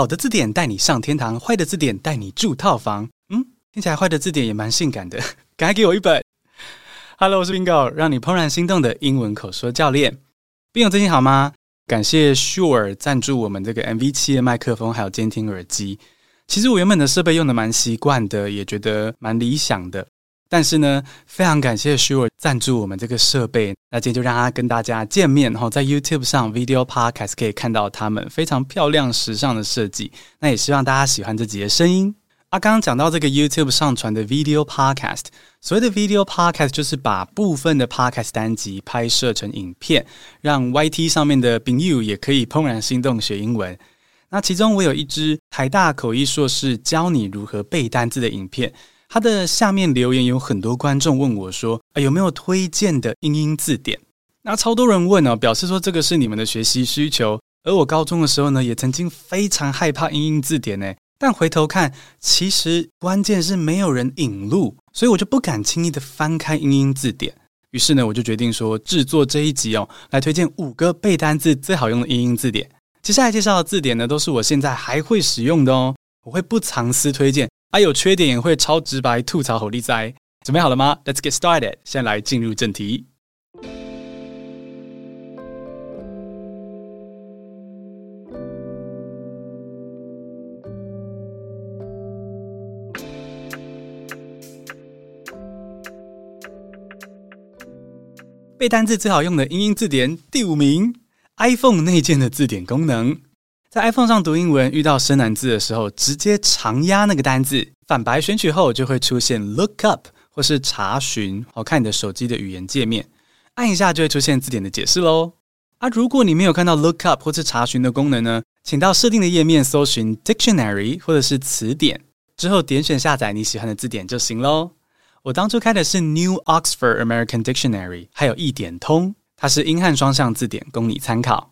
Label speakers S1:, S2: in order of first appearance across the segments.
S1: 好的字典带你上天堂，坏的字典带你住套房。嗯，听起来坏的字典也蛮性感的，赶快给我一本。Hello，我是 Bingo，让你怦然心动的英文口说教练。Bingo 最近好吗？感谢 Sure 赞助我们这个 MV7 的麦克风，还有监听耳机。其实我原本的设备用的蛮习惯的，也觉得蛮理想的。但是呢，非常感谢 Sure 赞助我们这个设备。那今天就让他跟大家见面，然后在 YouTube 上 Video Podcast 可以看到他们非常漂亮、时尚的设计。那也希望大家喜欢这集的声音。啊，刚刚讲到这个 YouTube 上传的 Video Podcast，所谓的 Video Podcast 就是把部分的 Podcast 单集拍摄成影片，让 YT 上面的朋友也可以怦然心动学英文。那其中我有一支台大口译硕士教你如何背单字的影片，它的下面留言有很多观众问我说，啊，有没有推荐的英英字典？那超多人问哦，表示说这个是你们的学习需求。而我高中的时候呢，也曾经非常害怕英英字典呢。但回头看，其实关键是没有人引路，所以我就不敢轻易的翻开英英字典。于是呢，我就决定说制作这一集哦，来推荐五个背单字最好用的英英字典。接下来介绍的字典呢，都是我现在还会使用的哦，我会不藏私推荐，还有缺点也会超直白吐槽火力哉。准备好了吗？Let's get started。现在来进入正题。背单字最好用的英英字典第五名，iPhone 内建的字典功能。在 iPhone 上读英文，遇到生难字的时候，直接长压那个单字，反白选取后就会出现 Look Up 或是查询。好，看你的手机的语言界面，按一下就会出现字典的解释喽。啊，如果你没有看到 Look Up 或是查询的功能呢，请到设定的页面搜寻 Dictionary 或者是词典，之后点选下载你喜欢的字典就行喽。我当初开的是 New Oxford American Dictionary，还有一点通，它是英汉双向字典，供你参考。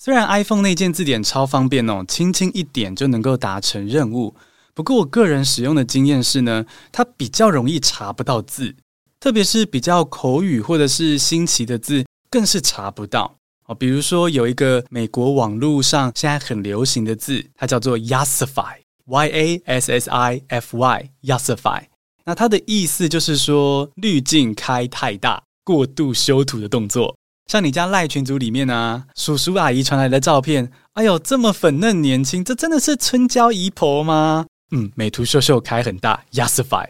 S1: 虽然 iPhone 内建字典超方便哦，轻轻一点就能够达成任务。不过我个人使用的经验是呢，它比较容易查不到字，特别是比较口语或者是新奇的字，更是查不到哦。比如说有一个美国网络上现在很流行的字，它叫做 Yassify，Y A S S I F Y，Yassify。那它的意思就是说，滤镜开太大，过度修图的动作。像你家赖群组里面、啊，叔叔阿姨传来的照片，哎呦，这么粉嫩年轻，这真的是春娇姨婆吗？嗯，美图秀秀开很大，Yassify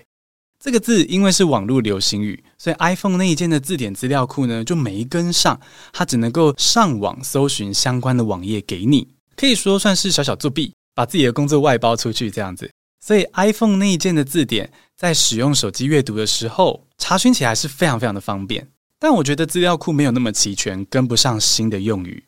S1: 这个字，因为是网络流行语，所以 iPhone 那一件的字典资料库呢就没跟上，它只能够上网搜寻相关的网页给你，可以说算是小小作弊，把自己的工作外包出去这样子。所以 iPhone 那一件的字典，在使用手机阅读的时候，查询起来是非常非常的方便。但我觉得资料库没有那么齐全，跟不上新的用语。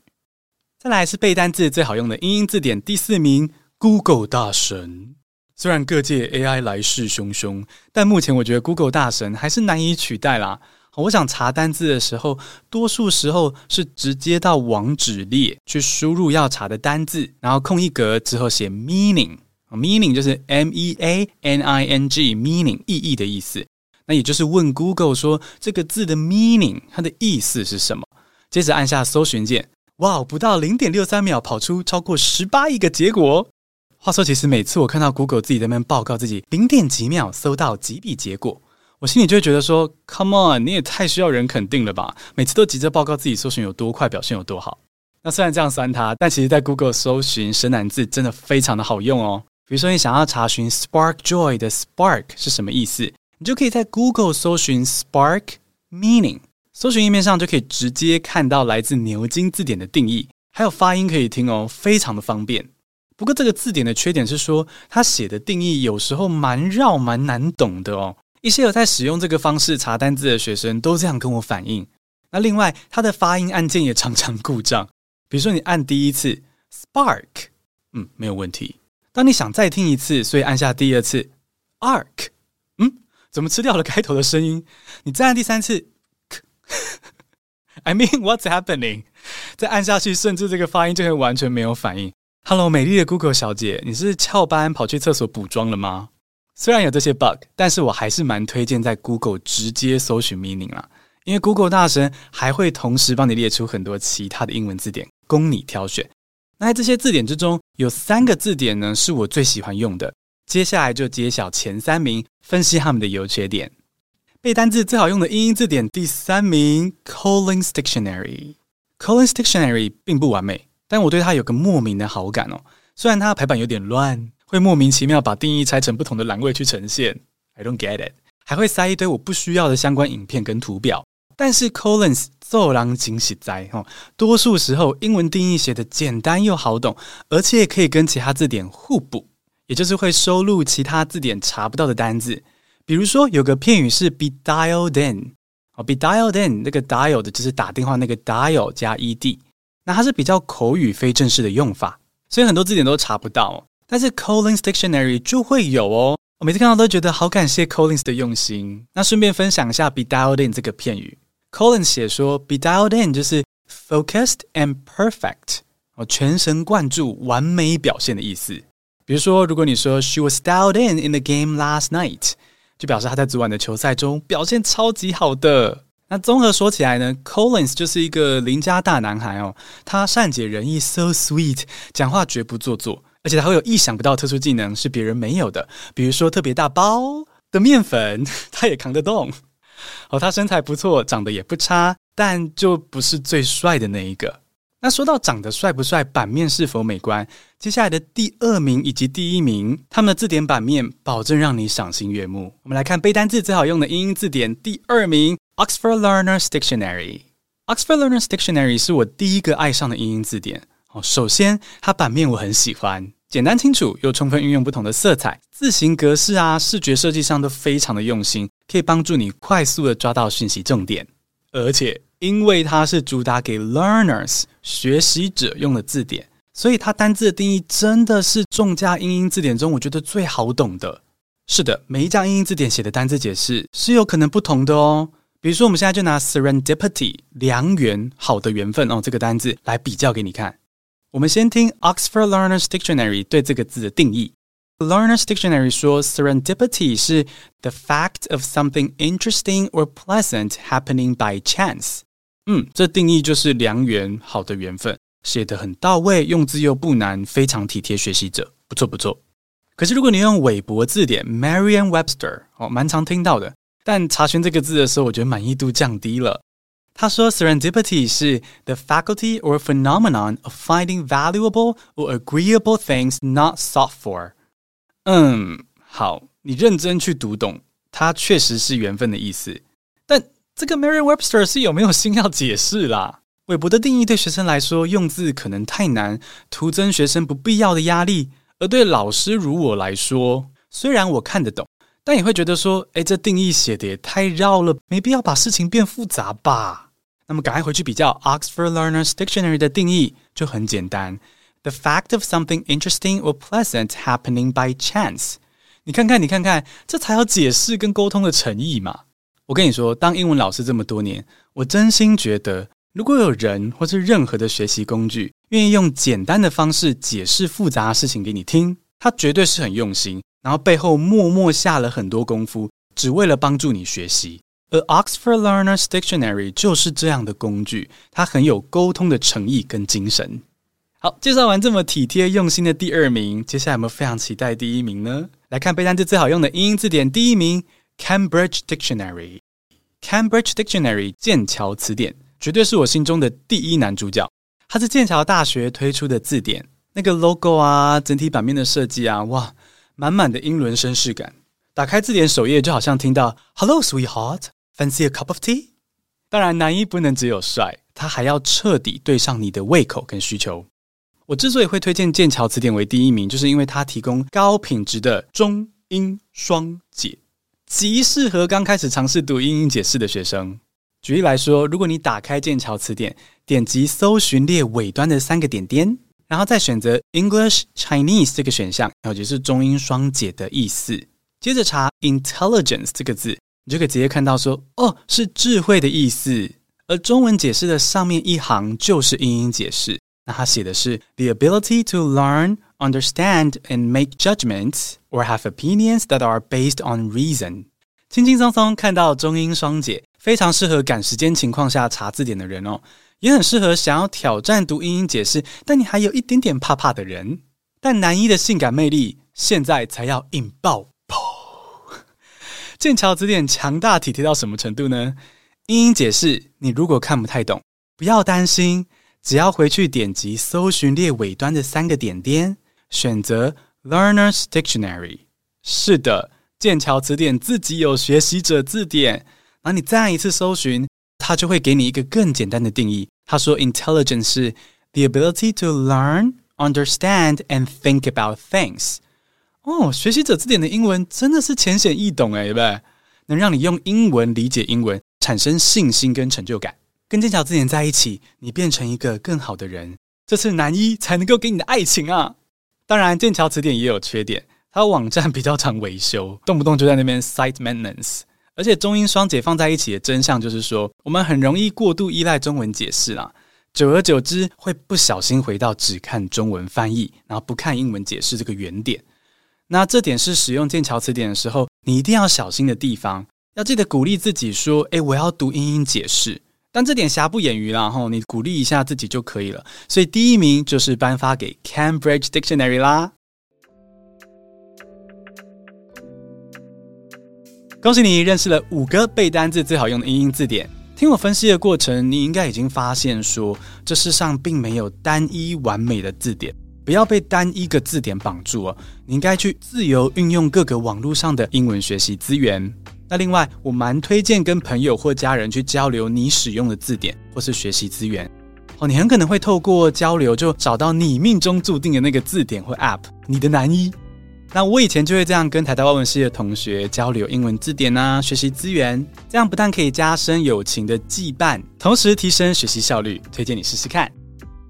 S1: 再来是背单字最好用的英英字典第四名，Google 大神。虽然各界 AI 来势汹汹，但目前我觉得 Google 大神还是难以取代啦。我想查单字的时候，多数时候是直接到网址列去输入要查的单字，然后空一格之后写 meaning。Meaning 就是 M E A N I N G，meaning 意义的意思。那也就是问 Google 说这个字的 meaning 它的意思是什么？接着按下搜寻键，哇，不到零点六三秒跑出超过十八亿个结果。话说，其实每次我看到 Google 自己在那边报告自己零点几秒搜到几笔结果，我心里就会觉得说，Come on，你也太需要人肯定了吧？每次都急着报告自己搜寻有多快，表现有多好。那虽然这样酸它，但其实在 Google 搜寻生难字真的非常的好用哦。比如说，你想要查询 spark joy 的 spark 是什么意思，你就可以在 Google 搜寻 spark meaning，搜寻页面上就可以直接看到来自牛津字典的定义，还有发音可以听哦，非常的方便。不过这个字典的缺点是说，它写的定义有时候蛮绕、蛮难懂的哦。一些有在使用这个方式查单字的学生都这样跟我反映。那另外，它的发音按键也常常故障。比如说，你按第一次 spark，嗯，没有问题。当你想再听一次，所以按下第二次，ark，嗯，怎么吃掉了开头的声音？你再按第三次，I mean what's happening？再按下去，甚至这个发音就会完全没有反应。Hello，美丽的 Google 小姐，你是翘班跑去厕所补妆了吗？虽然有这些 bug，但是我还是蛮推荐在 Google 直接搜寻 meaning 啦，因为 Google 大神还会同时帮你列出很多其他的英文字典供你挑选。那在这些字典之中，有三个字典呢是我最喜欢用的。接下来就揭晓前三名，分析他们的优缺点。背单字最好用的英英字典第三名，Collins Dictionary。Collins Dictionary 并不完美，但我对它有个莫名的好感哦。虽然它排版有点乱，会莫名其妙把定义拆成不同的栏位去呈现，I don't get it，还会塞一堆我不需要的相关影片跟图表。但是 Collins 做人真实在哦，多数时候英文定义写得简单又好懂，而且也可以跟其他字典互补。也就是会收录其他字典查不到的单字，比如说有个片语是 be dialed in，哦，be dialed in 那个 dial 的就是打电话那个 dial 加 ed，那它是比较口语非正式的用法，所以很多字典都查不到，但是 Collins Dictionary 就会有哦。我每次看到都觉得好感谢 Collins 的用心。那顺便分享一下 be dialed in 这个片语，Collins 写说 be dialed in 就是 focused and perfect，哦，全神贯注、完美表现的意思。比如说，如果你说 She was dialed in in the game last night，就表示她在昨晚的球赛中表现超级好的。那综合说起来呢，Collins 就是一个邻家大男孩哦，他善解人意，so sweet，讲话绝不做作，而且他会有意想不到特殊技能是别人没有的，比如说特别大包的面粉，他也扛得动。哦，他身材不错，长得也不差，但就不是最帅的那一个。那说到长得帅不帅，版面是否美观？接下来的第二名以及第一名，他们的字典版面保证让你赏心悦目。我们来看背单字最好用的英英字典第二名，Oxford Learner's Dictionary。Oxford Learner's Dictionary 是我第一个爱上的英英字典。哦，首先它版面我很喜欢，简单清楚又充分运用不同的色彩，字形格式啊，视觉设计上都非常的用心，可以帮助你快速的抓到讯息重点，而且。因为它是主打给 learners 学习者用的字典，所以它单字的定义真的是众家英英字典中我觉得最好懂的。是的，每一家英英字典写的单字解释是有可能不同的哦。比如说，我们现在就拿 serendipity 良缘、好的缘分哦这个单字来比较给你看。我们先听 Oxford Learners Dictionary 对这个字的定义。Learner's Dictionary 说，serendipity 是 the fact of something interesting or pleasant happening by chance。嗯，这定义就是良缘，好的缘分，写得很到位，用字又不难，非常体贴学习者，不错不错。可是如果你用韦伯字典 m a r i a n w e b s t e r 哦，蛮常听到的，但查询这个字的时候，我觉得满意度降低了。他说，serendipity 是 the faculty or phenomenon of finding valuable or agreeable things not sought for。嗯，好，你认真去读懂，它确实是缘分的意思。这个 merry webster 是有没有心要解释啦？韦伯的定义对学生来说用字可能太难，徒增学生不必要的压力；而对老师如我来说，虽然我看得懂，但也会觉得说，哎，这定义写的也太绕了，没必要把事情变复杂吧？那么赶快回去比较 Oxford Learner's Dictionary 的定义，就很简单。The fact of something interesting or pleasant happening by chance。你看看，你看看，这才有解释跟沟通的诚意嘛！我跟你说，当英文老师这么多年，我真心觉得，如果有人或是任何的学习工具，愿意用简单的方式解释复杂的事情给你听，他绝对是很用心，然后背后默默下了很多功夫，只为了帮助你学习。而 Oxford Learner's Dictionary 就是这样的工具，它很有沟通的诚意跟精神。好，介绍完这么体贴用心的第二名，接下来有没有非常期待第一名呢？来看背单词最好用的英英字典第一名，Cambridge Dictionary。Cambridge Dictionary 剑桥词典绝对是我心中的第一男主角。它是剑桥大学推出的字典，那个 logo 啊，整体版面的设计啊，哇，满满的英伦绅士感。打开字典首页，就好像听到 “Hello, sweetheart, fancy a cup of tea？” 当然，男一不能只有帅，他还要彻底对上你的胃口跟需求。我之所以会推荐剑桥词典为第一名，就是因为它提供高品质的中英双解，极适合刚开始尝试读英英解释的学生。举例来说，如果你打开剑桥词典，点击搜寻列尾端的三个点点，然后再选择 English Chinese 这个选项，也就是中英双解的意思，接着查 Intelligence 这个字，你就可以直接看到说，哦，是智慧的意思。而中文解释的上面一行就是英英解释。那它写的是 the ability to learn, understand, and make judgments or have opinions that are based on reason。轻轻松松看到中英双解，非常适合赶时间情况下查字典的人哦。也很适合想要挑战读英英解释，但你还有一点点怕怕的人。但南一的性感魅力，现在才要引爆！剑桥词典强大体贴到什么程度呢？英英解释，你如果看不太懂，不要担心，只要回去点击搜寻列尾端的三个点点，选择 Learner's Dictionary。是的，剑桥词典自己有学习者字典，然后你再一次搜寻，它就会给你一个更简单的定义。他说，Intelligence 是 the ability to learn, understand and think about things。哦，学习者字典的英文真的是浅显易懂诶，对不对？能让你用英文理解英文，产生信心跟成就感。跟剑桥字典在一起，你变成一个更好的人，这是南一才能够给你的爱情啊！当然，剑桥词典也有缺点，它的网站比较常维修，动不动就在那边 site maintenance。而且中英双解放在一起的真相就是说，我们很容易过度依赖中文解释啦，久而久之会不小心回到只看中文翻译，然后不看英文解释这个原点。那这点是使用剑桥词典的时候，你一定要小心的地方。要记得鼓励自己说：“诶，我要读英英解释。”但这点瑕不掩瑜啦，吼，你鼓励一下自己就可以了。所以第一名就是颁发给 Cambridge Dictionary 啦。恭喜你认识了五个背单字最好用的英英字典。听我分析的过程，你应该已经发现说，这世上并没有单一完美的字典。不要被单一个字典绑住哦，你应该去自由运用各个网络上的英文学习资源。那另外，我蛮推荐跟朋友或家人去交流你使用的字典或是学习资源哦。你很可能会透过交流就找到你命中注定的那个字典或 App，你的男一。那我以前就会这样跟台大外文系的同学交流英文字典啊，学习资源，这样不但可以加深友情的羁绊，同时提升学习效率，推荐你试试看。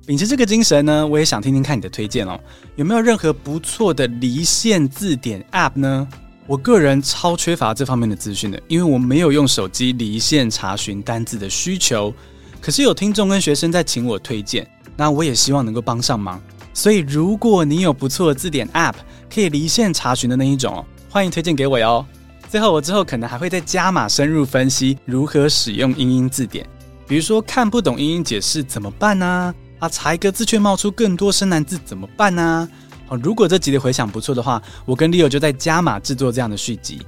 S1: 秉持这个精神呢，我也想听听看你的推荐哦。有没有任何不错的离线字典 App 呢？我个人超缺乏这方面的资讯的，因为我没有用手机离线查询单字的需求。可是有听众跟学生在请我推荐，那我也希望能够帮上忙。所以如果你有不错的字典 App 可以离线查询的那一种哦，欢迎推荐给我哟。最后我之后可能还会再加码深入分析如何使用英英字典，比如说看不懂英英解释怎么办呢？啊，查一个字却冒出更多生难字怎么办呢？哦，如果这集的回响不错的话，我跟 Leo 就在加码制作这样的续集。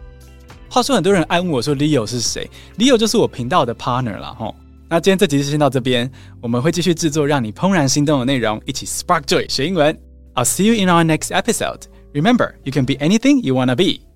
S1: 话说，很多人爱问我说 Leo 是谁？Leo 就是我频道的 partner 了吼。那今天这集就先到这边，我们会继续制作让你怦然心动的内容，一起 Spark Joy 学英文。I'll see you in our next episode. Remember, you can be anything you wanna be.